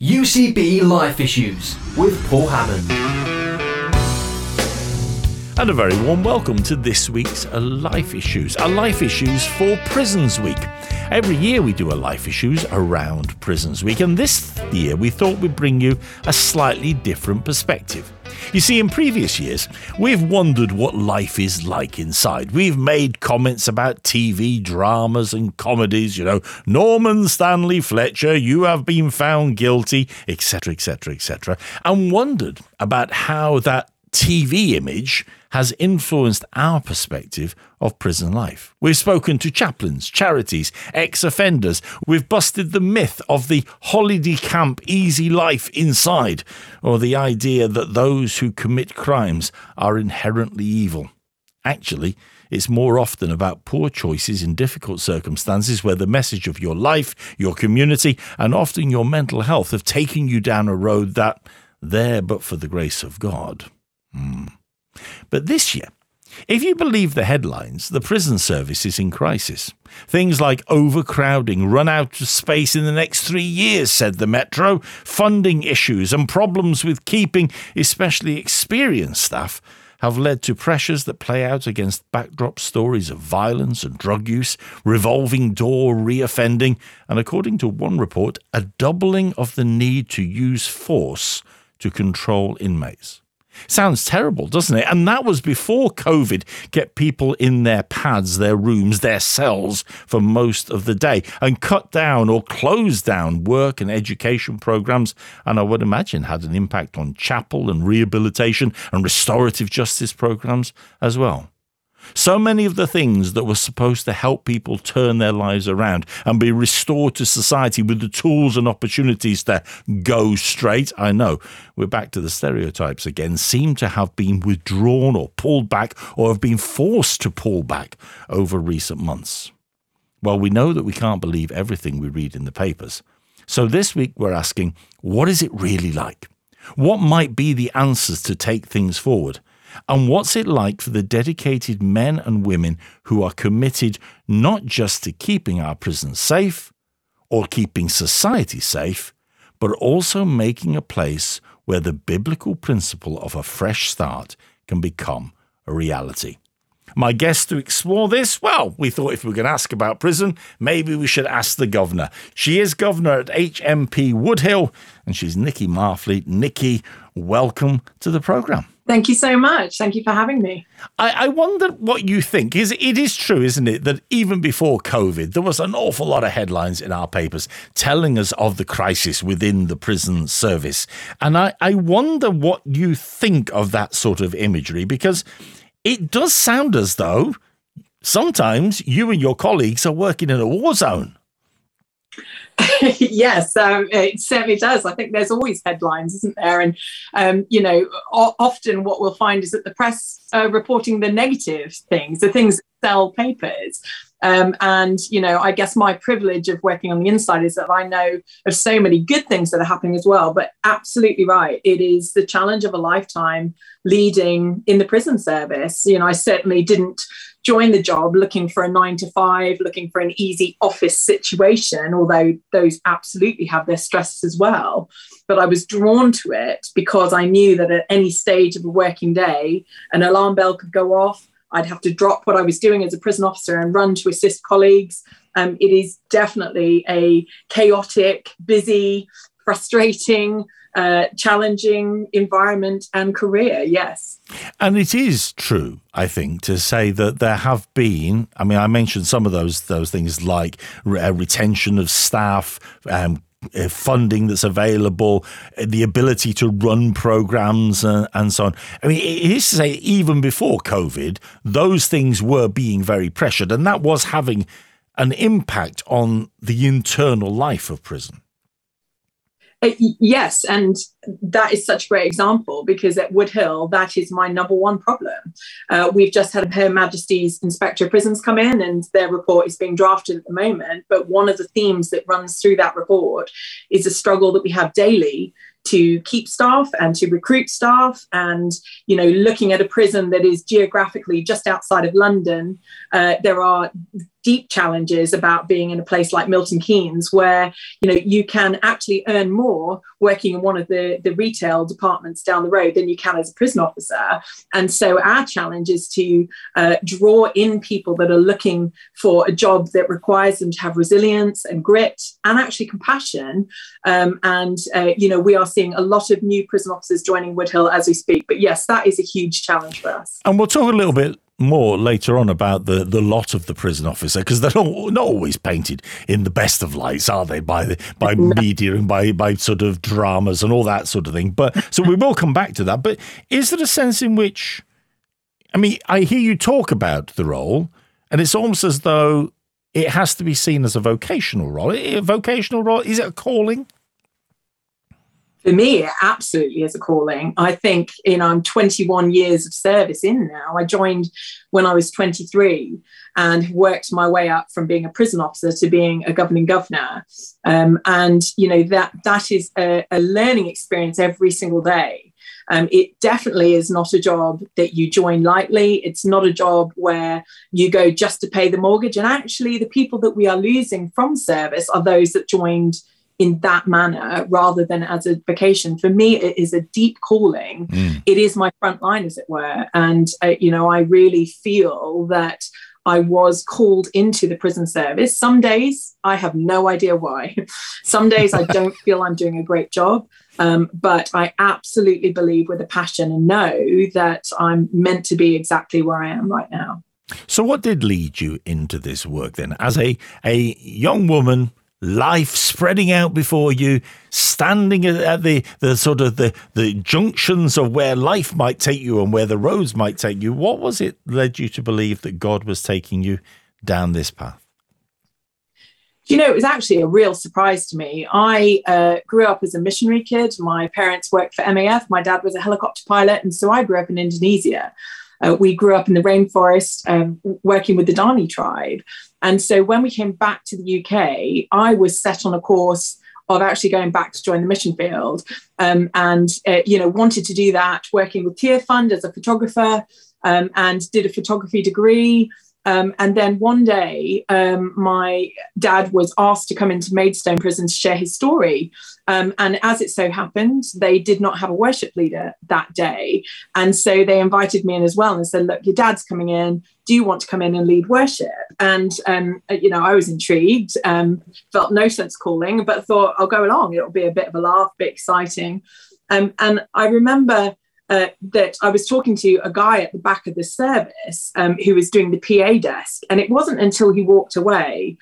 UCB Life Issues with Paul Hammond. And a very warm welcome to this week's Life Issues, a Life Issues for Prisons Week. Every year we do a Life Issues around Prisons Week, and this year we thought we'd bring you a slightly different perspective. You see, in previous years, we've wondered what life is like inside. We've made comments about TV dramas and comedies, you know, Norman Stanley Fletcher, you have been found guilty, etc., etc., etc., and wondered about how that TV image has influenced our perspective of prison life. We've spoken to chaplains, charities, ex offenders. We've busted the myth of the holiday camp easy life inside, or the idea that those who commit crimes are inherently evil. Actually, it's more often about poor choices in difficult circumstances where the message of your life, your community, and often your mental health have taken you down a road that, there but for the grace of God. Hmm. But this year, if you believe the headlines, the prison service is in crisis. Things like overcrowding, run out of space in the next three years, said the Metro, funding issues, and problems with keeping especially experienced staff have led to pressures that play out against backdrop stories of violence and drug use, revolving door reoffending, and according to one report, a doubling of the need to use force to control inmates. Sounds terrible, doesn't it? And that was before COVID kept people in their pads, their rooms, their cells for most of the day and cut down or closed down work and education programs. And I would imagine had an impact on chapel and rehabilitation and restorative justice programs as well. So many of the things that were supposed to help people turn their lives around and be restored to society with the tools and opportunities to go straight, I know, we're back to the stereotypes again, seem to have been withdrawn or pulled back or have been forced to pull back over recent months. Well, we know that we can't believe everything we read in the papers. So this week we're asking, what is it really like? What might be the answers to take things forward? And what's it like for the dedicated men and women who are committed not just to keeping our prisons safe or keeping society safe, but also making a place where the biblical principle of a fresh start can become a reality? My guest to explore this, well, we thought if we were going to ask about prison, maybe we should ask the governor. She is governor at HMP Woodhill, and she's Nikki Marfleet. Nikki, welcome to the programme. Thank you so much. Thank you for having me. I, I wonder what you think. Is it is true, isn't it, that even before COVID, there was an awful lot of headlines in our papers telling us of the crisis within the prison service. And I, I wonder what you think of that sort of imagery, because it does sound as though sometimes you and your colleagues are working in a war zone. yes, um, it certainly does. I think there's always headlines, isn't there? And um, you know, o- often what we'll find is that the press are reporting the negative things, the things that sell papers. Um, and you know, I guess my privilege of working on the inside is that I know of so many good things that are happening as well. But absolutely right, it is the challenge of a lifetime leading in the prison service. You know, I certainly didn't join the job looking for a nine to five, looking for an easy office situation, although those absolutely have their stresses as well. But I was drawn to it because I knew that at any stage of a working day, an alarm bell could go off. I'd have to drop what I was doing as a prison officer and run to assist colleagues. Um, it is definitely a chaotic, busy, frustrating, challenging environment and career. Yes. And it is true, I think, to say that there have been. I mean, I mentioned some of those those things like re- uh, retention of staff. Um, uh, funding that's available, uh, the ability to run programs and, and so on. I mean, it is to say, even before COVID, those things were being very pressured, and that was having an impact on the internal life of prison. Uh, yes, and that is such a great example because at Woodhill, that is my number one problem. Uh, we've just had Her Majesty's Inspector of Prisons come in, and their report is being drafted at the moment. But one of the themes that runs through that report is a struggle that we have daily to keep staff and to recruit staff and you know looking at a prison that is geographically just outside of london uh, there are deep challenges about being in a place like Milton Keynes, where you know you can actually earn more working in one of the, the retail departments down the road than you can as a prison officer. And so our challenge is to uh, draw in people that are looking for a job that requires them to have resilience and grit and actually compassion. Um, and uh, you know we are seeing a lot of new prison officers joining Woodhill as we speak. But yes, that is a huge challenge for us. And we'll talk a little bit more later on about the, the lot of the prison officer because they're not, not always painted in the best of lights, are they? By the, by media and by by sort of dramas and all that sort of thing. But so we will come back to that. But is there a sense in which, I mean, I hear you talk about the role, and it's almost as though it has to be seen as a vocational role. A vocational role is it a calling? For me, it absolutely is a calling. I think, you know, I'm 21 years of service in now. I joined when I was 23 and worked my way up from being a prison officer to being a governing governor. Um, and, you know, that that is a, a learning experience every single day. Um, it definitely is not a job that you join lightly. It's not a job where you go just to pay the mortgage. And actually, the people that we are losing from service are those that joined in that manner rather than as a vocation. For me, it is a deep calling. Mm. It is my front line, as it were. And, uh, you know, I really feel that I was called into the prison service. Some days I have no idea why. Some days I don't feel I'm doing a great job. Um, but I absolutely believe with a passion and know that I'm meant to be exactly where I am right now. So, what did lead you into this work then? As a, a young woman life spreading out before you, standing at the, the sort of the, the junctions of where life might take you and where the roads might take you. What was it led you to believe that God was taking you down this path? you know, it was actually a real surprise to me. I uh, grew up as a missionary kid. My parents worked for MAF. My dad was a helicopter pilot. And so I grew up in Indonesia. Uh, we grew up in the rainforest um, working with the Dani tribe. And so when we came back to the UK, I was set on a course of actually going back to join the mission field um, and uh, you know wanted to do that working with Tearfund as a photographer um, and did a photography degree um, and then one day, um, my dad was asked to come into Maidstone prison to share his story. Um, and as it so happened, they did not have a worship leader that day. And so they invited me in as well and said, Look, your dad's coming in. Do you want to come in and lead worship? And, um, you know, I was intrigued, um, felt no sense calling, but thought I'll go along. It'll be a bit of a laugh, a bit exciting. Um, and I remember uh, that I was talking to a guy at the back of the service um, who was doing the PA desk. And it wasn't until he walked away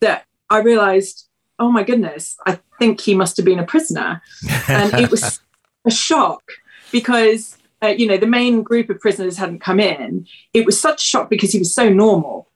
that I realized, oh my goodness, I think he must have been a prisoner. And it was a shock because, uh, you know, the main group of prisoners hadn't come in. It was such a shock because he was so normal.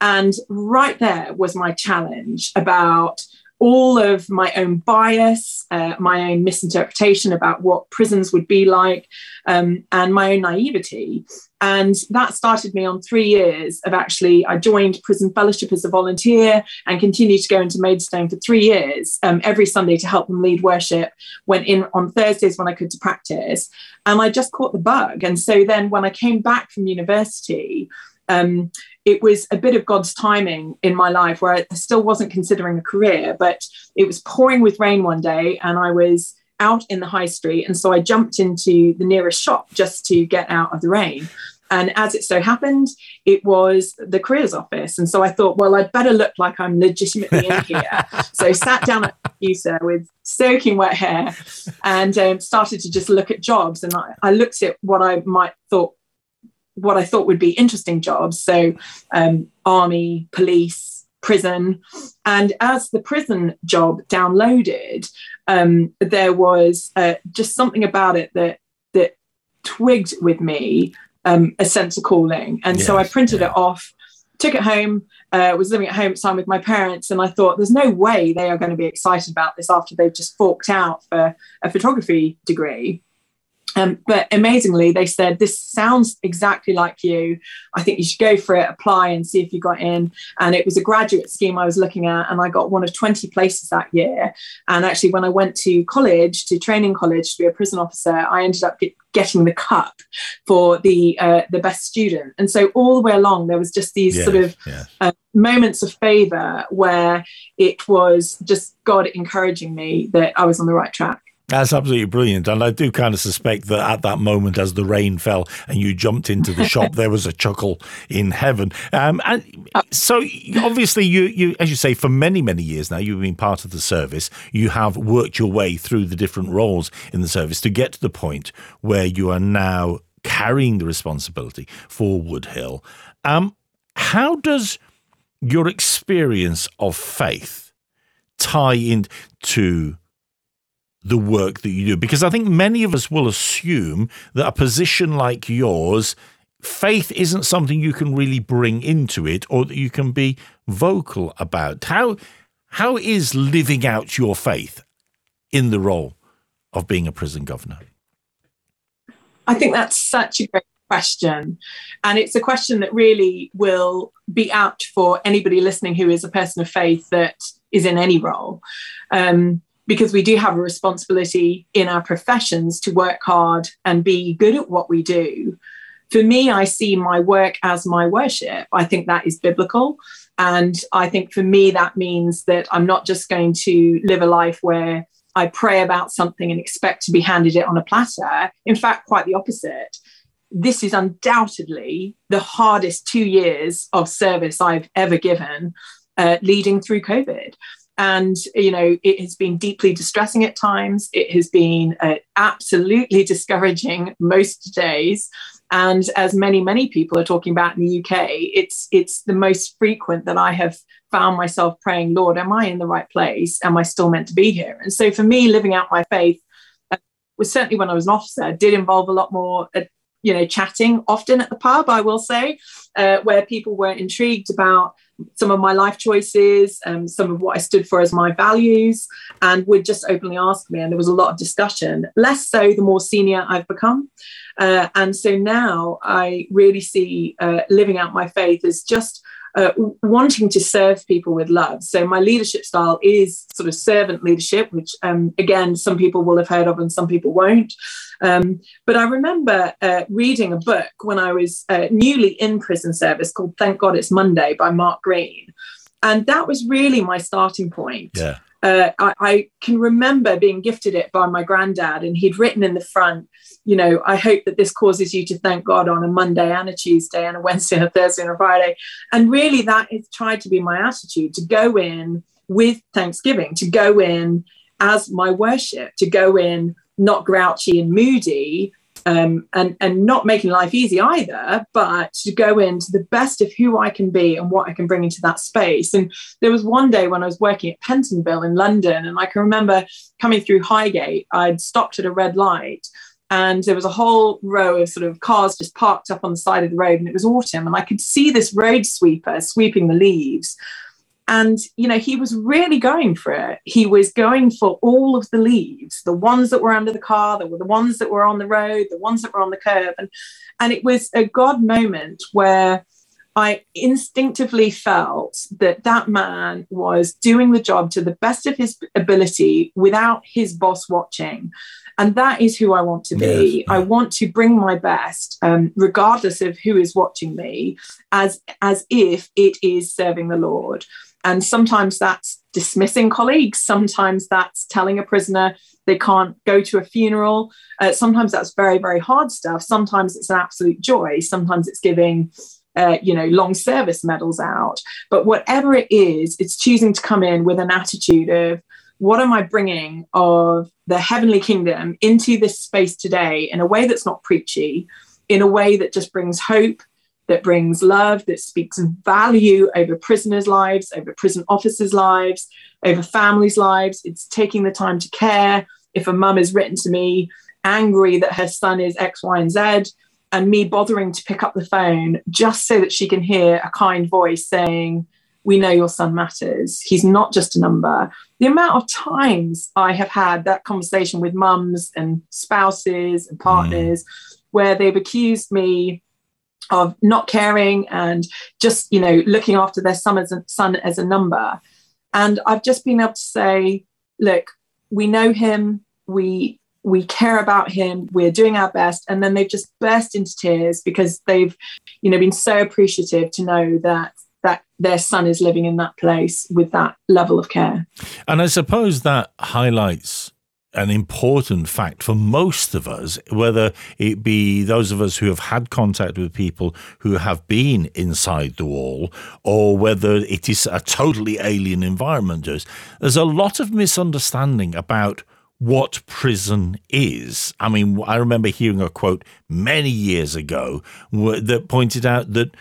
And right there was my challenge about all of my own bias, uh, my own misinterpretation about what prisons would be like, um, and my own naivety. And that started me on three years of actually, I joined Prison Fellowship as a volunteer and continued to go into Maidstone for three years um, every Sunday to help them lead worship. Went in on Thursdays when I could to practice. And I just caught the bug. And so then when I came back from university, um, it was a bit of God's timing in my life where I still wasn't considering a career, but it was pouring with rain one day and I was out in the high street. And so I jumped into the nearest shop just to get out of the rain. And as it so happened, it was the careers office. And so I thought, well, I'd better look like I'm legitimately in here. so sat down at the computer with soaking wet hair and um, started to just look at jobs. And I, I looked at what I might thought what I thought would be interesting jobs. So, um, army, police, prison. And as the prison job downloaded, um, there was uh, just something about it that that twigged with me um, a sense of calling. And yes, so I printed yeah. it off, took it home. Uh, was living at home at the time with my parents, and I thought, "There's no way they are going to be excited about this after they've just forked out for a photography degree." Um, but amazingly, they said, This sounds exactly like you. I think you should go for it, apply and see if you got in. And it was a graduate scheme I was looking at, and I got one of 20 places that year. And actually, when I went to college, to training college to be a prison officer, I ended up get, getting the cup for the uh, the best student. And so all the way along, there was just these sort of uh, moments of favor where it was just God encouraging me that I was on the right track. That's absolutely brilliant. And I do kind of suspect that at that moment, as the rain fell and you jumped into the shop, there was a chuckle in heaven. Um, and so, obviously, you, you, as you say, for many, many years now, you've been part of the service. You have worked your way through the different roles in the service to get to the point where you are now carrying the responsibility for Woodhill. Um, how does your experience of faith tie into the work that you do? Because I think many of us will assume that a position like yours, faith isn't something you can really bring into it or that you can be vocal about. How how is living out your faith in the role of being a prison governor? I think that's such a great question. And it's a question that really will be apt for anybody listening who is a person of faith that is in any role. Um, because we do have a responsibility in our professions to work hard and be good at what we do. For me, I see my work as my worship. I think that is biblical. And I think for me, that means that I'm not just going to live a life where I pray about something and expect to be handed it on a platter. In fact, quite the opposite. This is undoubtedly the hardest two years of service I've ever given, uh, leading through COVID and you know it has been deeply distressing at times. It has been uh, absolutely discouraging most days. And as many many people are talking about in the UK it's it's the most frequent that I have found myself praying lord am I in the right place? Am I still meant to be here? And so for me living out my faith uh, was certainly when I was an officer did involve a lot more uh, you know chatting often at the pub I will say uh, where people were intrigued about some of my life choices, um, some of what I stood for as my values, and would just openly ask me. And there was a lot of discussion, less so the more senior I've become. Uh, and so now I really see uh, living out my faith as just uh, wanting to serve people with love. So my leadership style is sort of servant leadership, which um, again some people will have heard of and some people won't. Um, but I remember uh, reading a book when I was uh, newly in prison service called "Thank God It's Monday" by Mark Greene, and that was really my starting point. Yeah. Uh, I, I, can remember being gifted it by my granddad, and he'd written in the front, you know, I hope that this causes you to thank God on a Monday and a Tuesday and a Wednesday and a Thursday and a Friday. And really, that has tried to be my attitude to go in with Thanksgiving, to go in as my worship, to go in not grouchy and moody, um, and and not making life easy either, but to go into the best of who I can be and what I can bring into that space. And there was one day when I was working at Pentonville in London, and I can remember coming through Highgate. I'd stopped at a red light, and there was a whole row of sort of cars just parked up on the side of the road, and it was autumn, and I could see this road sweeper sweeping the leaves. And, you know, he was really going for it. He was going for all of the leaves, the ones that were under the car, the, the ones that were on the road, the ones that were on the curb. And, and it was a God moment where I instinctively felt that that man was doing the job to the best of his ability without his boss watching. And that is who I want to be. Yes. I want to bring my best, um, regardless of who is watching me, as, as if it is serving the Lord. And sometimes that's dismissing colleagues. Sometimes that's telling a prisoner they can't go to a funeral. Uh, sometimes that's very, very hard stuff. Sometimes it's an absolute joy. Sometimes it's giving, uh, you know, long service medals out. But whatever it is, it's choosing to come in with an attitude of, what am I bringing of the heavenly kingdom into this space today in a way that's not preachy, in a way that just brings hope that brings love, that speaks value over prisoners' lives, over prison officers' lives, over families' lives. It's taking the time to care. If a mum is written to me angry that her son is X, Y, and Z, and me bothering to pick up the phone just so that she can hear a kind voice saying, we know your son matters. He's not just a number. The amount of times I have had that conversation with mums and spouses and partners mm. where they've accused me of not caring and just, you know, looking after their son as a, son as a number. And I've just been able to say, look, we know him, we we care about him. We're doing our best. And then they've just burst into tears because they've you know been so appreciative to know that that their son is living in that place with that level of care. And i suppose that highlights an important fact for most of us, whether it be those of us who have had contact with people who have been inside the wall, or whether it is a totally alien environment to us. There's a lot of misunderstanding about what prison is. I mean, I remember hearing a quote many years ago that pointed out that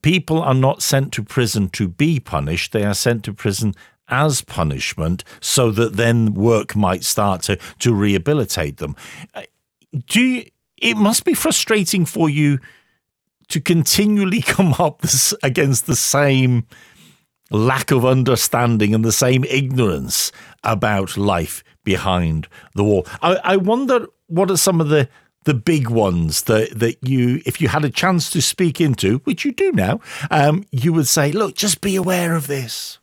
people are not sent to prison to be punished, they are sent to prison as punishment so that then work might start to, to rehabilitate them. Uh, do you, it must be frustrating for you to continually come up against the same lack of understanding and the same ignorance about life behind the wall. I, I wonder what are some of the the big ones that that you, if you had a chance to speak into, which you do now, um, you would say, look, just be aware of this.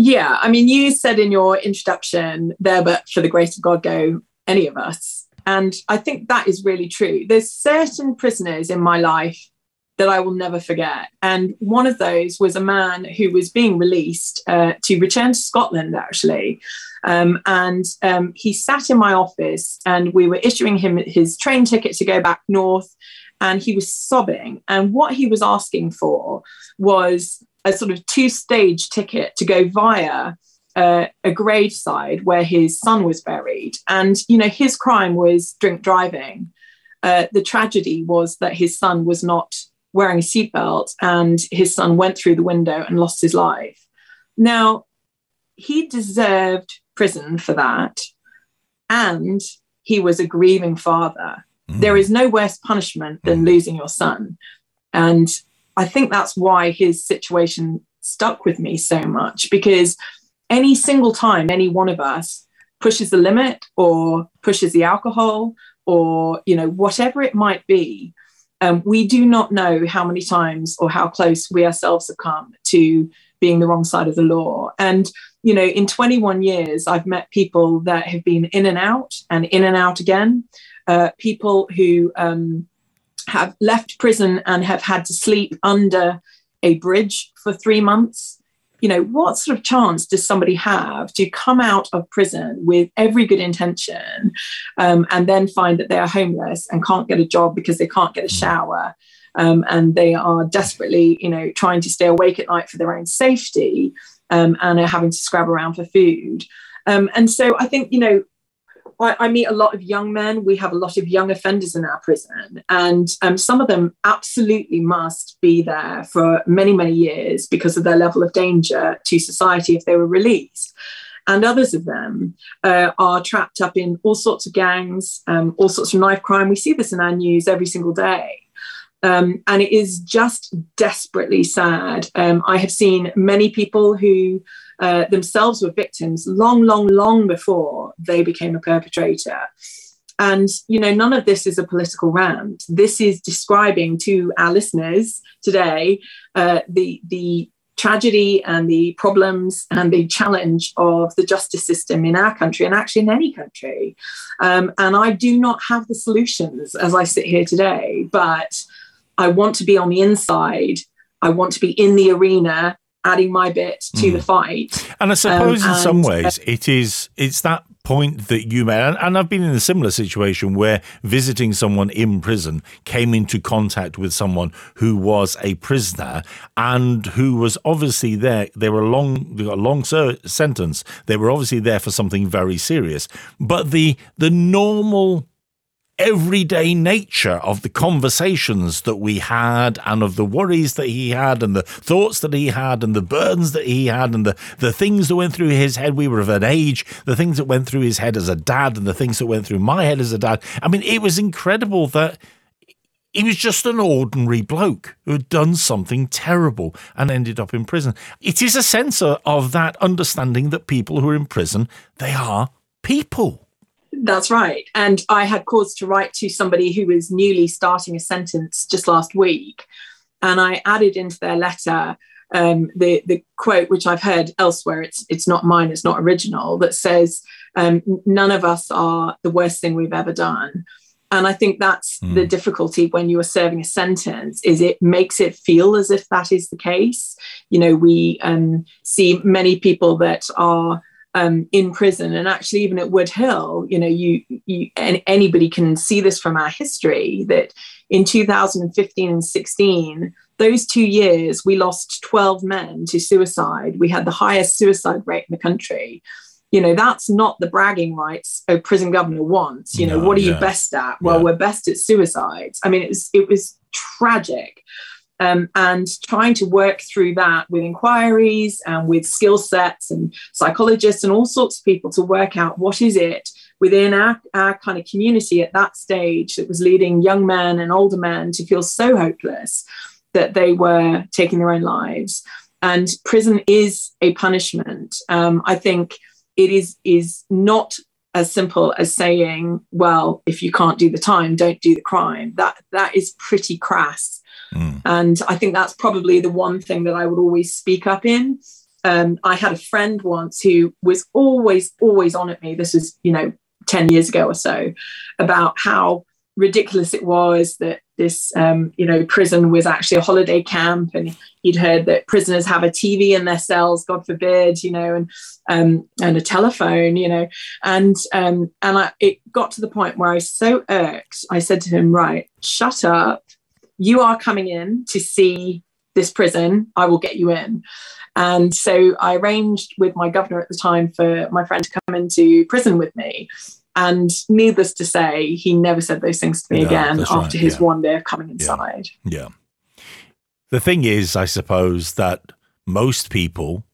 Yeah, I mean, you said in your introduction there, but for the grace of God, go any of us. And I think that is really true. There's certain prisoners in my life that I will never forget. And one of those was a man who was being released uh, to return to Scotland, actually. Um, and um, he sat in my office and we were issuing him his train ticket to go back north. And he was sobbing. And what he was asking for was a sort of two stage ticket to go via uh, a graveside where his son was buried. And, you know, his crime was drink driving. Uh, the tragedy was that his son was not wearing a seatbelt and his son went through the window and lost his life. Now, he deserved prison for that. And he was a grieving father. Mm. There is no worse punishment than mm. losing your son. And I think that's why his situation stuck with me so much because any single time any one of us pushes the limit or pushes the alcohol or you know whatever it might be um, we do not know how many times or how close we ourselves have come to being the wrong side of the law. And, you know, in 21 years, I've met people that have been in and out and in and out again, uh, people who um, have left prison and have had to sleep under a bridge for three months you know, what sort of chance does somebody have to come out of prison with every good intention um, and then find that they are homeless and can't get a job because they can't get a shower? Um, and they are desperately, you know, trying to stay awake at night for their own safety um, and are having to scrab around for food. Um, and so I think, you know, I, I, meet a lot of young men. We have a lot of young offenders in our prison, and um, some of them absolutely must be there for many, many years because of their level of danger to society if they were released. And others of them uh, are trapped up in all sorts of gangs, um, all sorts of knife crime. We see this in our news every single day. Um, and it is just desperately sad. Um, I have seen many people who uh, themselves were victims long, long, long before they became a perpetrator. And, you know, none of this is a political rant. This is describing to our listeners today uh, the, the tragedy and the problems and the challenge of the justice system in our country and actually in any country. Um, and I do not have the solutions as I sit here today, but I want to be on the inside. I want to be in the arena adding my bit to mm. the fight. And I suppose um, in some uh, ways it is it's that point that you made, and, and, I've been in a similar situation where visiting someone in prison came into contact with someone who was a prisoner and who was obviously there. They were a long, they got a long sentence. They were obviously there for something very serious, but the the normal everyday nature of the conversations that we had and of the worries that he had and the thoughts that he had and the burdens that he had and the, the things that went through his head. We were of an age, the things that went through his head as a dad and the things that went through my head as a dad. I mean, it was incredible that he was just an ordinary bloke who had done something terrible and ended up in prison. It is a sense of that understanding that people who are in prison, they are people. That's right. And I had cause to write to somebody who was newly starting a sentence just last week. And I added into their letter um, the, the quote, which I've heard elsewhere, it's, it's not mine, it's not original, that says, um, None of us are the worst thing we've ever done. And I think that's mm. the difficulty when you are serving a sentence is it makes it feel as if that is the case. You know, we um, see many people that are um, in prison, and actually even at Woodhill, you know, you, you and anybody can see this from our history that in 2015 and 16, those two years we lost 12 men to suicide. We had the highest suicide rate in the country you know that's not the bragging rights a prison governor wants you know no, what are yeah. you best at well yeah. we're best at suicides i mean it was it was tragic um, and trying to work through that with inquiries and with skill sets and psychologists and all sorts of people to work out what is it within our, our kind of community at that stage that was leading young men and older men to feel so hopeless that they were taking their own lives and prison is a punishment um, i think it is is not as simple as saying, well, if you can't do the time, don't do the crime. That that is pretty crass. Mm. And I think that's probably the one thing that I would always speak up in. Um, I had a friend once who was always, always on at me. This is, you know, 10 years ago or so, about how ridiculous it was that this um, you know prison was actually a holiday camp and he'd heard that prisoners have a tv in their cells god forbid you know and um, and a telephone you know and um, and I, it got to the point where i was so irked i said to him right shut up you are coming in to see this prison i will get you in and so i arranged with my governor at the time for my friend to come into prison with me and needless to say, he never said those things to me again after right, his yeah. one day of coming inside. Yeah. yeah. The thing is, I suppose, that most people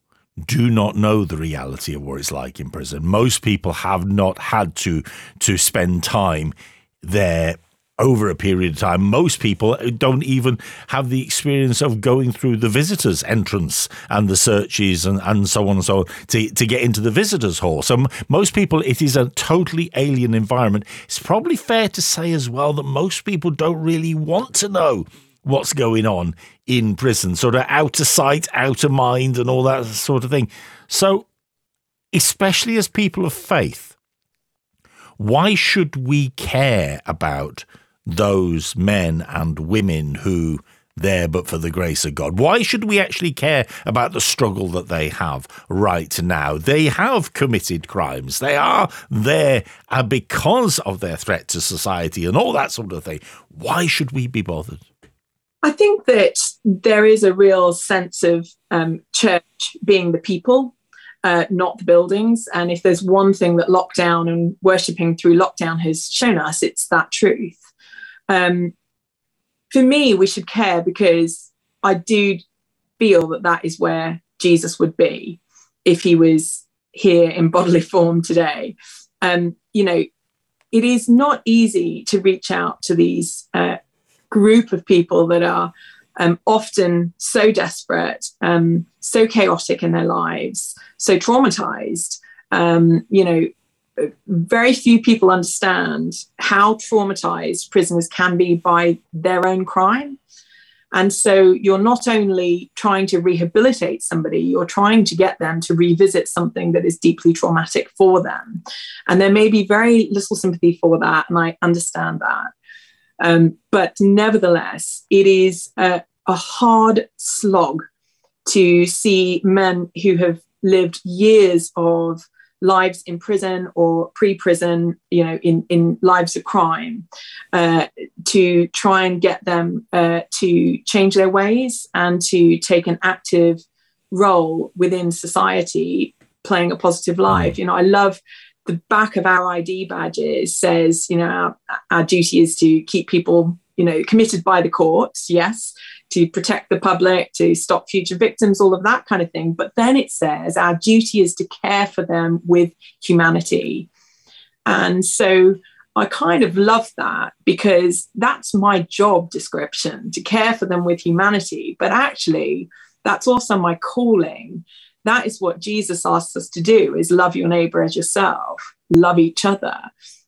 do not know the reality of what it's like in prison. Most people have not had to to spend time there over a period of time. Most people don't even have the experience of going through the visitors' entrance and the searches and, and so on and so on to, to get into the visitors' hall. So, most people, it is a totally alien environment. It's probably fair to say as well that most people don't really want to know what's going on in prison, sort of out of sight, out of mind, and all that sort of thing. So, especially as people of faith, why should we care about those men and women who there but for the grace of God. Why should we actually care about the struggle that they have right now? They have committed crimes. They are there uh, because of their threat to society and all that sort of thing. Why should we be bothered? I think that there is a real sense of um, church being the people, uh, not the buildings. And if there's one thing that lockdown and worshipping through lockdown has shown us, it's that truth. Um, for me, we should care because I do feel that that is where Jesus would be if he was here in bodily form today. Um, you know, it is not easy to reach out to these uh, group of people that are um, often so desperate, um, so chaotic in their lives, so traumatized. Um, you know, very few people understand how traumatized prisoners can be by their own crime. And so you're not only trying to rehabilitate somebody, you're trying to get them to revisit something that is deeply traumatic for them. And there may be very little sympathy for that, and I understand that. Um, but nevertheless, it is a, a hard slog to see men who have lived years of lives in prison or pre-prison, you know, in, in lives of crime, uh, to try and get them uh, to change their ways and to take an active role within society, playing a positive life. Mm. You know, I love the back of our ID badges says, you know, our, our duty is to keep people, you know, committed by the courts, yes, to protect the public, to stop future victims, all of that kind of thing. But then it says our duty is to care for them with humanity. And so I kind of love that because that's my job description to care for them with humanity. But actually, that's also my calling. That is what Jesus asks us to do is love your neighbor as yourself, love each other.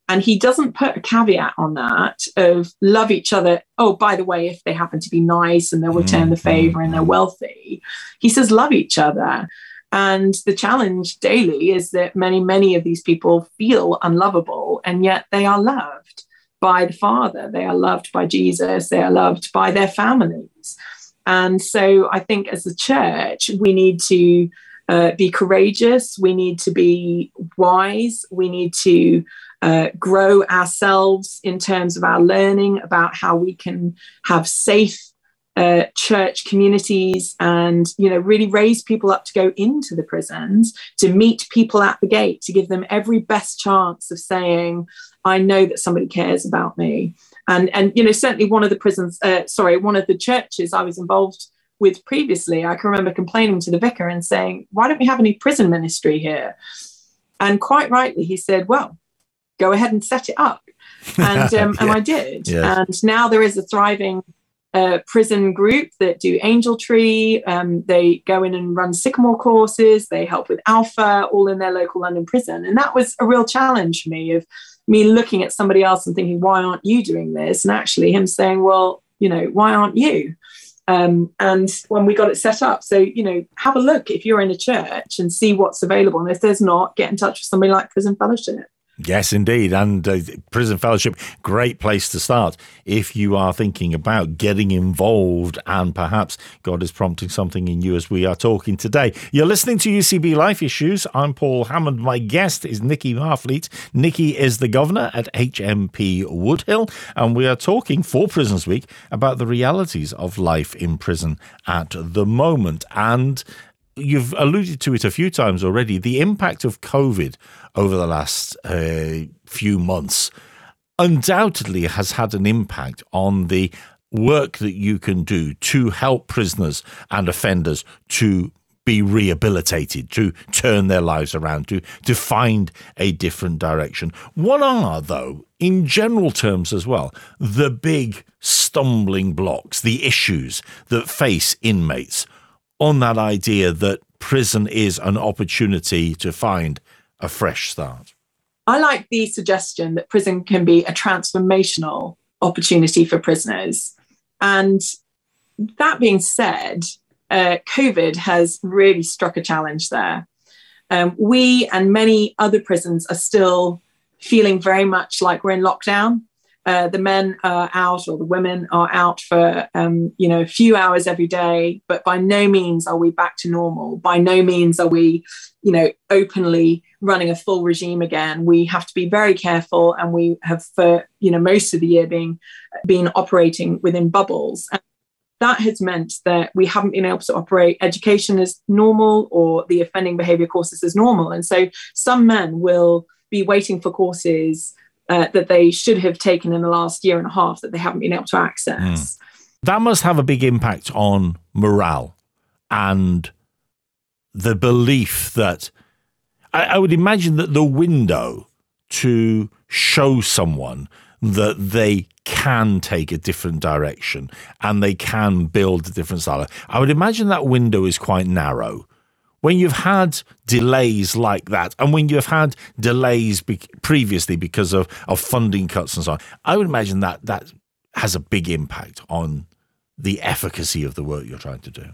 And he doesn't put a caveat on that of love each other. Oh, by the way, if they happen to be nice and they'll return the mm-hmm. favor and they're wealthy, he says love each other. And the challenge daily is that many, many of these people feel unlovable, and yet they are loved by the Father. They are loved by Jesus. They are loved by their families. And so I think as a church, we need to uh, be courageous. We need to be wise. We need to uh, grow ourselves in terms of our learning about how we can have safe uh, church communities and you know really raise people up to go into the prisons to meet people at the gate to give them every best chance of saying i know that somebody cares about me and and you know certainly one of the prisons uh, sorry one of the churches i was involved with previously i can remember complaining to the vicar and saying why don't we have any prison ministry here and quite rightly he said well go ahead and set it up and um, yeah. and i did and now there is a thriving a prison group that do Angel Tree. Um, they go in and run Sycamore courses. They help with Alpha, all in their local London prison. And that was a real challenge for me of me looking at somebody else and thinking, why aren't you doing this? And actually him saying, well, you know, why aren't you? Um, and when we got it set up, so you know, have a look if you're in a church and see what's available. And if there's not, get in touch with somebody like Prison Fellowship. Yes, indeed. And uh, Prison Fellowship, great place to start if you are thinking about getting involved and perhaps God is prompting something in you as we are talking today. You're listening to UCB Life Issues. I'm Paul Hammond. My guest is Nikki Marfleet. Nikki is the governor at HMP Woodhill, and we are talking for Prisons Week about the realities of life in prison at the moment. And you've alluded to it a few times already the impact of COVID over the last uh, few months undoubtedly has had an impact on the work that you can do to help prisoners and offenders to be rehabilitated, to turn their lives around, to, to find a different direction. What are, though, in general terms as well, the big stumbling blocks, the issues that face inmates on that idea that prison is an opportunity to find a fresh start? I like the suggestion that prison can be a transformational opportunity for prisoners. And that being said, uh, COVID has really struck a challenge there. Um, we and many other prisons are still feeling very much like we're in lockdown. Uh, the men are out or the women are out for um, you know a few hours every day but by no means are we back to normal. By no means are we you know openly running a full regime again. We have to be very careful and we have for you know most of the year being been operating within bubbles. And that has meant that we haven't been able to operate education as normal or the offending behavior courses as normal. And so some men will be waiting for courses uh, that they should have taken in the last year and a half that they haven't been able to access. Mm. That must have a big impact on morale and the belief that I, I would imagine that the window to show someone that they can take a different direction and they can build a different style. I would imagine that window is quite narrow when you've had delays like that, and when you've had delays be- previously because of, of funding cuts and so on, I would imagine that that has a big impact on the efficacy of the work you're trying to do.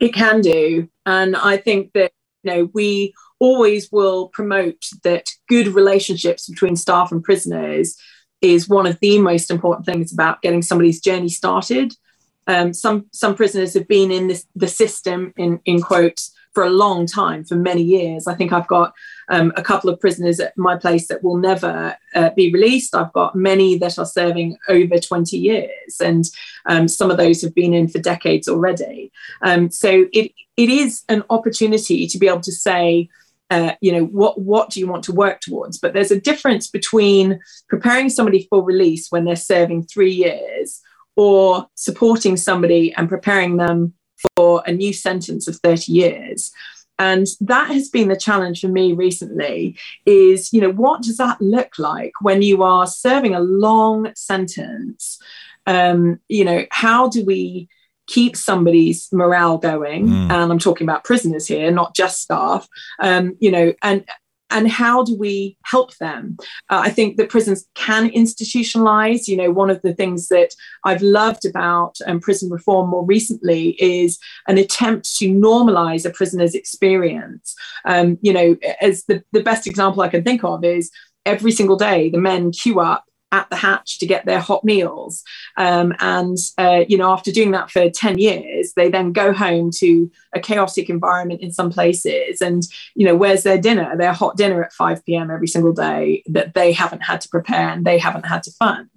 It can do. And I think that, you know, we always will promote that good relationships between staff and prisoners is one of the most important things about getting somebody's journey started. Um, some some prisoners have been in this the system in in quotes for a long time, for many years. I think I've got um, a couple of prisoners at my place that will never uh, be released. I've got many that are serving over 20 years, and um, some of those have been in for decades already. Um, so it it is an opportunity to be able to say. Uh, you know what what do you want to work towards but there's a difference between preparing somebody for release when they're serving three years or supporting somebody and preparing them for a new sentence of 30 years. and that has been the challenge for me recently is you know what does that look like when you are serving a long sentence um, you know how do we keep somebody's morale going mm. and i'm talking about prisoners here not just staff um, you know and and how do we help them? Uh, I think that prisons can institutionalize. You know, one of the things that I've loved about um, prison reform more recently is an attempt to normalize a prisoner's experience. Um, you know, as the, the best example I can think of is every single day the men queue up at the hatch to get their hot meals. Um, and, uh, you know, after doing that for 10 years, they then go home to a chaotic environment in some places. And, you know, where's their dinner? Their hot dinner at 5 p.m. every single day that they haven't had to prepare and they haven't had to fund.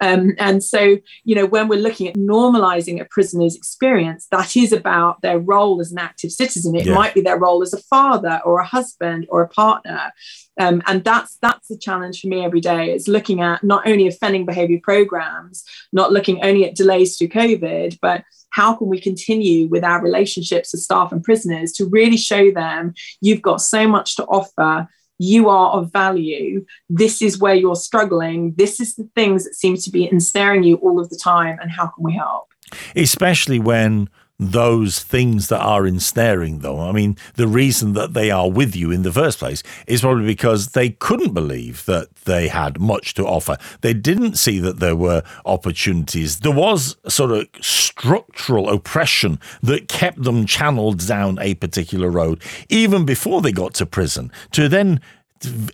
Um, and so, you know, when we're looking at normalizing a prisoner's experience, that is about their role as an active citizen. It yeah. might be their role as a father or a husband or a partner. Um, and that's that's the challenge for me every day is looking at not only offending behavior programs, not looking only at delays through COVID, but how can we continue with our relationships with staff and prisoners to really show them you've got so much to offer you are of value this is where you're struggling this is the things that seem to be ensnaring you all of the time and how can we help? Especially when those things that are ensnaring, though. I mean, the reason that they are with you in the first place is probably because they couldn't believe that they had much to offer. They didn't see that there were opportunities. There was sort of structural oppression that kept them channeled down a particular road, even before they got to prison. To then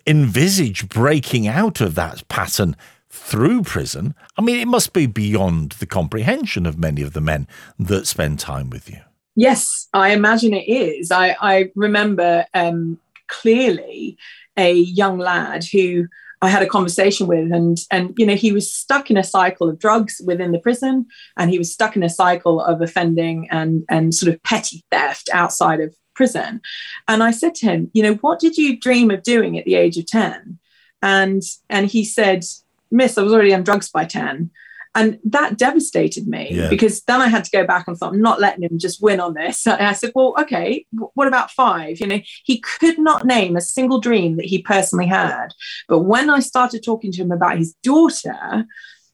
envisage breaking out of that pattern through prison, I mean, it must be beyond the comprehension of many of the men that spend time with you. Yes, I imagine it is. I, I remember um, clearly a young lad who I had a conversation with, and and you know he was stuck in a cycle of drugs within the prison, and he was stuck in a cycle of offending and and sort of petty theft outside of prison. And I said to him, you know, what did you dream of doing at the age of ten? And and he said, miss, I was already on drugs by 10. And that devastated me yeah. because then I had to go back and thought, I'm not letting him just win on this. And I said, well, okay, what about five? You know, he could not name a single dream that he personally had. But when I started talking to him about his daughter,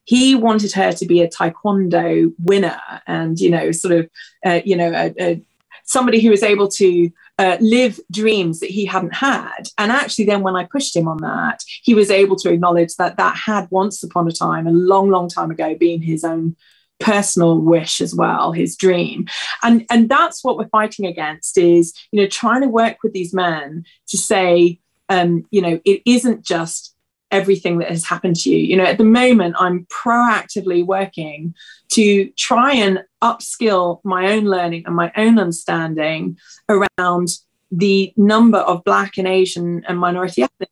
he wanted her to be a taekwondo winner and, you know, sort of, uh, you know, a, a, somebody who was able to uh, live dreams that he hadn't had. And actually, then when I pushed him on that, he was able to acknowledge that that had once upon a time, a long, long time ago, been his own personal wish as well his dream and and that's what we're fighting against is you know trying to work with these men to say um you know it isn't just everything that has happened to you. You know, at the moment, I'm proactively working to try and upskill my own learning and my own understanding around the number of Black and Asian and minority ethnic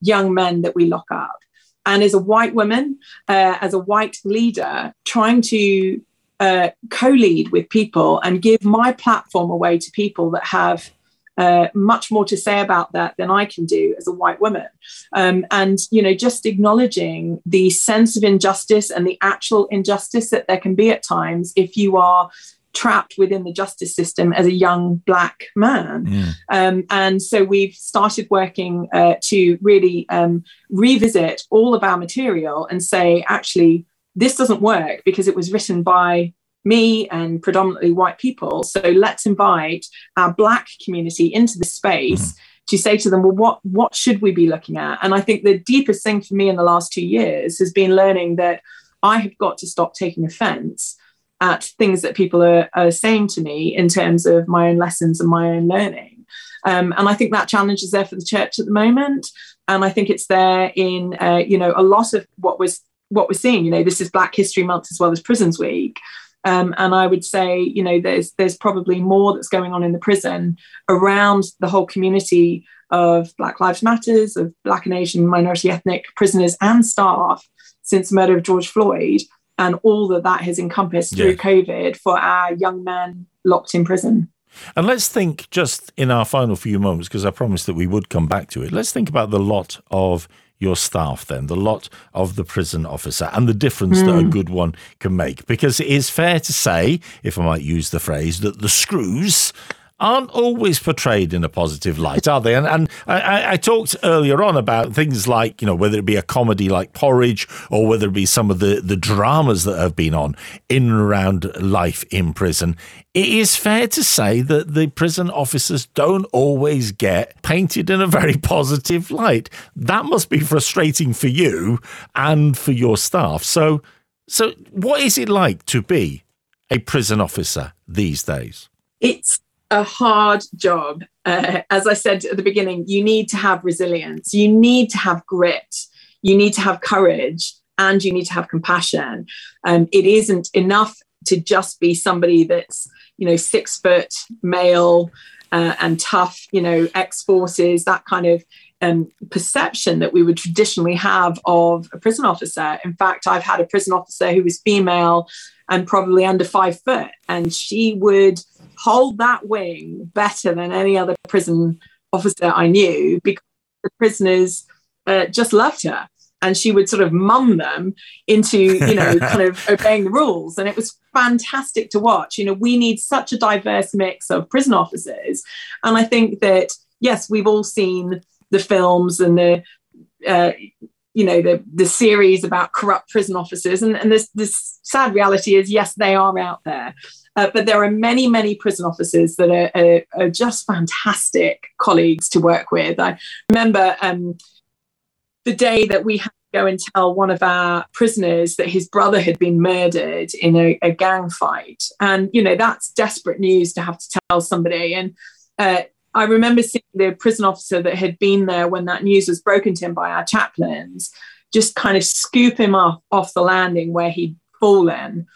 young men that we lock up. And as a white woman, uh, as a white leader, trying to uh, co lead with people and give my platform away to people that have uh, much more to say about that than I can do as a white woman. Um, and, you know, just acknowledging the sense of injustice and the actual injustice that there can be at times if you are trapped within the justice system as a young black man. Mm. Um, and so we've started working uh, to really um, revisit all of our material and say, actually, this doesn't work because it was written by me and predominantly white people. So let's invite our black community into the space. Mm. To say to them, well, what what should we be looking at? And I think the deepest thing for me in the last two years has been learning that I have got to stop taking offence at things that people are, are saying to me in terms of my own lessons and my own learning. Um, and I think that challenge is there for the church at the moment. And I think it's there in, uh, you know, a lot of what was what we're seeing. You know, this is Black History Month as well as Prisons Week. Um, and I would say, you know, there's there's probably more that's going on in the prison around the whole community of Black Lives Matters, of Black and Asian minority ethnic prisoners and staff since the murder of George Floyd, and all that that has encompassed through COVID for our young men locked in prison. And let's think just in our final few moments, because I promised that we would come back to it. Let's think about the lot of your staff then, the lot of the prison officer, and the difference mm. that a hmm. good one can make. Because it is fair to say, if I might use the phrase, that the screws aren't always portrayed in a positive light, are they? And, and I, I, talked earlier on about things like, you know, whether it be a comedy like Porridge or whether it be some of the, the dramas that have been on in and around life in prison. It is fair to say that the prison officers don't always get painted in a very positive light. That must be frustrating for you and for your staff. So, so what is it like to be a prison officer these days? It's a hard job. Uh, as I said at the beginning, you need to have resilience, you need to have grit, you need to have courage, and you need to have compassion. Um, it isn't enough to just be somebody that's, you know, six foot male uh, and tough, you know, ex forces, that kind of um, perception that we would traditionally have of a prison officer. In fact, I've had a prison officer who was female and probably under five foot, and she would hold that wing better than any other prison officer I knew because the prisoners uh, just loved her. And she would sort of mum them into, you know, kind of obeying the rules. And it was fantastic to watch. You know, we need such a diverse mix of prison officers. And I think that, yes, we've all seen the films and the, uh, you know the the series about corrupt prison officers and, and this this sad reality is yes they are out there uh, but there are many, many prison officers that are, are, are, just fantastic colleagues to work with. I remember um, the day that we had to go and tell one of our prisoners that his brother had been murdered in a, a gang fight. And, you know, that's desperate news to have to tell somebody. And uh, I remember seeing the prison officer that had been there when that news was broken to him by our chaplains just kind of scoop him off off the landing where he'd fallen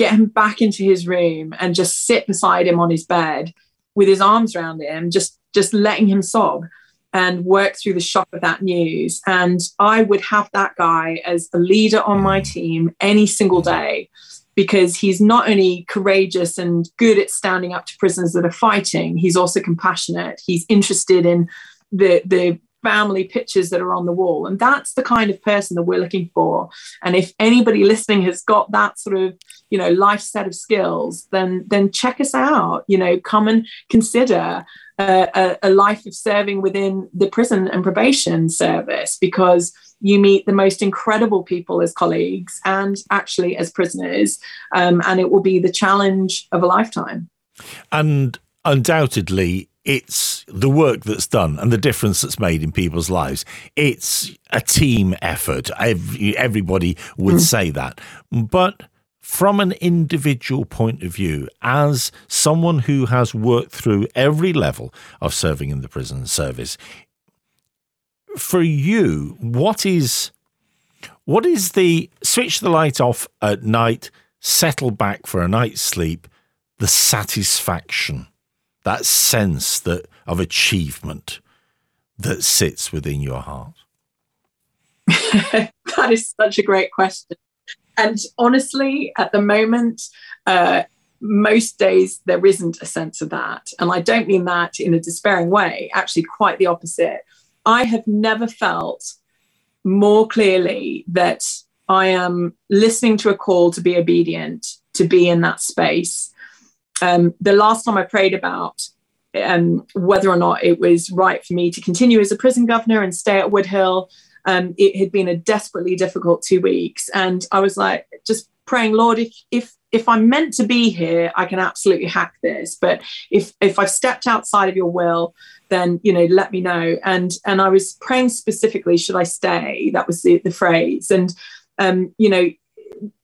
get him back into his room and just sit beside him on his bed with his arms around him, just just letting him sob and work through the shock of that news. And I would have that guy as a leader on my team any single day because he's not only courageous and good at standing up to prisoners that are fighting, he's also compassionate. He's interested in the the family pictures that are on the wall. And that's the kind of person that we're looking for. And if anybody listening has got that sort of, you know, life set of skills, then then check us out. You know, come and consider a, a life of serving within the prison and probation service because you meet the most incredible people as colleagues and actually as prisoners. Um, and it will be the challenge of a lifetime. And undoubtedly, it's the work that's done and the difference that's made in people's lives. It's a team effort. Every, everybody would mm. say that. But from an individual point of view, as someone who has worked through every level of serving in the prison service, for you, what is what is the switch the light off at night, settle back for a night's sleep, the satisfaction? That sense that of achievement that sits within your heart? that is such a great question. And honestly, at the moment, uh, most days there isn't a sense of that. And I don't mean that in a despairing way, actually, quite the opposite. I have never felt more clearly that I am listening to a call to be obedient, to be in that space, um, the last time I prayed about um, whether or not it was right for me to continue as a prison governor and stay at Woodhill, um, it had been a desperately difficult two weeks, and I was like, just praying, Lord, if if if I'm meant to be here, I can absolutely hack this. But if if I've stepped outside of your will, then you know, let me know. And and I was praying specifically, should I stay? That was the the phrase. And um, you know,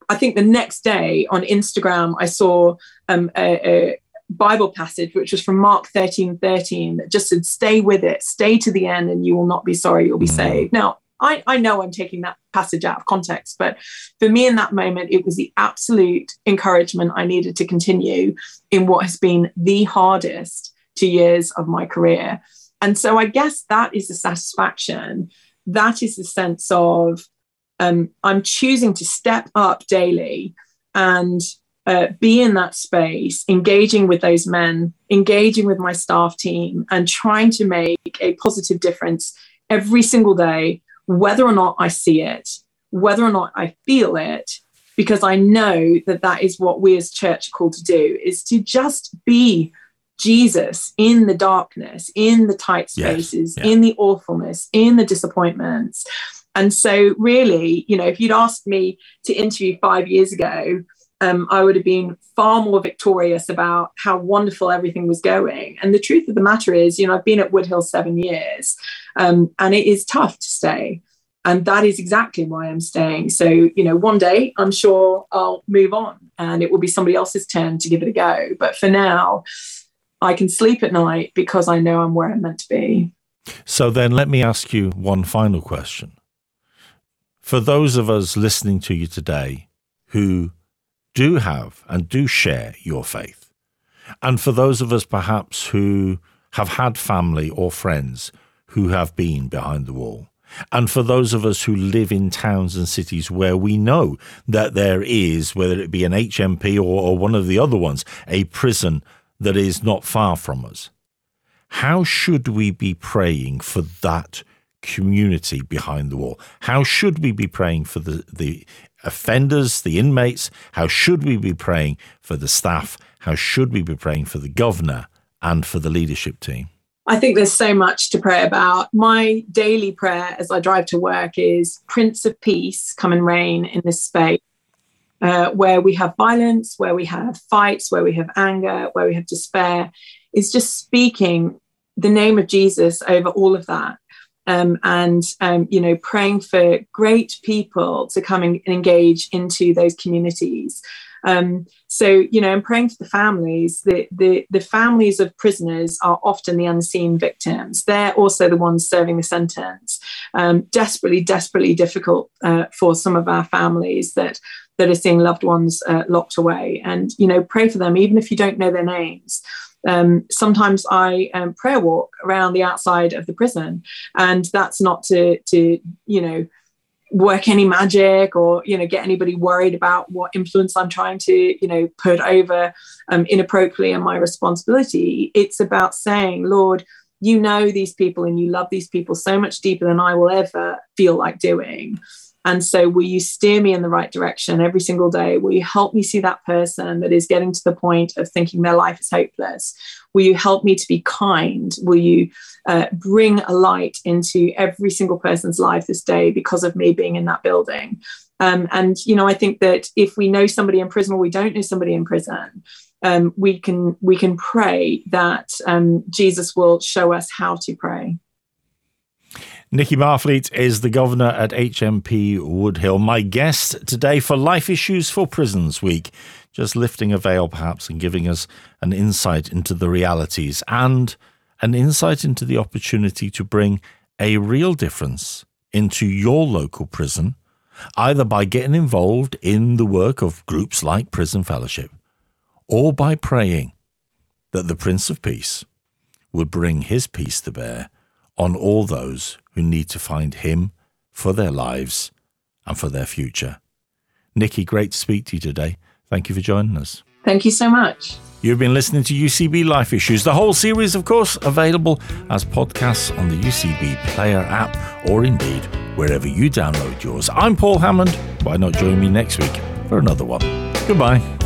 I think the next day on Instagram, I saw um, a, a, Bible passage, which was from Mark 13 13, that just said, Stay with it, stay to the end, and you will not be sorry, you'll be mm. saved. Now, I, I know I'm taking that passage out of context, but for me in that moment, it was the absolute encouragement I needed to continue in what has been the hardest two years of my career. And so I guess that is the satisfaction. That is the sense of um, I'm choosing to step up daily and uh, be in that space, engaging with those men, engaging with my staff team, and trying to make a positive difference every single day, whether or not I see it, whether or not I feel it, because I know that that is what we as church are called to do: is to just be Jesus in the darkness, in the tight spaces, yes. yeah. in the awfulness, in the disappointments. And so, really, you know, if you'd asked me to interview five years ago, um, I would have been far more victorious about how wonderful everything was going. And the truth of the matter is, you know, I've been at Woodhill seven years, um, and it is tough to stay. And that is exactly why I'm staying. So, you know, one day I'm sure I'll move on and it will be somebody else's turn to give it a go. But for now, I can sleep at night because I know I'm where I'm meant to be. So then let me ask you one final question. For those of us listening to you today who do have and do share your faith, and for those of us perhaps who have had family or friends who have been behind the wall, and for those of us who live in towns and cities where we know that there is, whether it be an HMP or, or one of the other ones, a prison that is not far from us. How should we be praying for that community behind the wall? How should we be praying for the, the offenders, the inmates? How should we be praying for the staff? How should we be praying for the governor and for the leadership team? I think there's so much to pray about. My daily prayer as I drive to work is Prince of Peace, come and reign in this space uh, where we have violence, where we have fights, where we have anger, where we have despair, is just speaking the name of Jesus over all of that. Um, and um, you know praying for great people to come and engage into those communities. Um, so you know i'm praying for the families. The, the the families of prisoners are often the unseen victims. They're also the ones serving the sentence. Um, desperately desperately difficult uh, for some of our families that that are seeing loved ones uh, locked away. And you know pray for them even if you don't know their names um, sometimes I um, prayer walk around the outside of the prison, and that's not to to you know work any magic or you know get anybody worried about what influence I'm trying to you know put over um, inappropriately on my responsibility. It's about saying, Lord, you know these people and you love these people so much deeper than I will ever feel like doing. And so, will you steer me in the right direction every single day? Will you help me see that person that is getting to the point of thinking their life is hopeless? Will you help me to be kind? Will you uh, bring a light into every single person's life this day because of me being in that building? Um, and you know, I think that if we know somebody in prison or we don't know somebody in prison, um, we can we can pray that um, Jesus will show us how to pray. Nicky Marfleet is the governor at HMP Woodhill. My guest today for Life Issues for Prisons Week, just lifting a veil perhaps and giving us an insight into the realities and an insight into the opportunity to bring a real difference into your local prison, either by getting involved in the work of groups like Prison Fellowship or by praying that the Prince of Peace would bring his peace to bear on all those who need to find Him for their lives and for their future. Nicky, great to speak to you today. Thank you for joining us. Thank you so much. You've been listening to UCB Life Issues, the whole series, of course, available as podcasts on the UCB Player app or indeed wherever you download yours. I'm Paul Hammond. Why not join me next week for another one? Goodbye.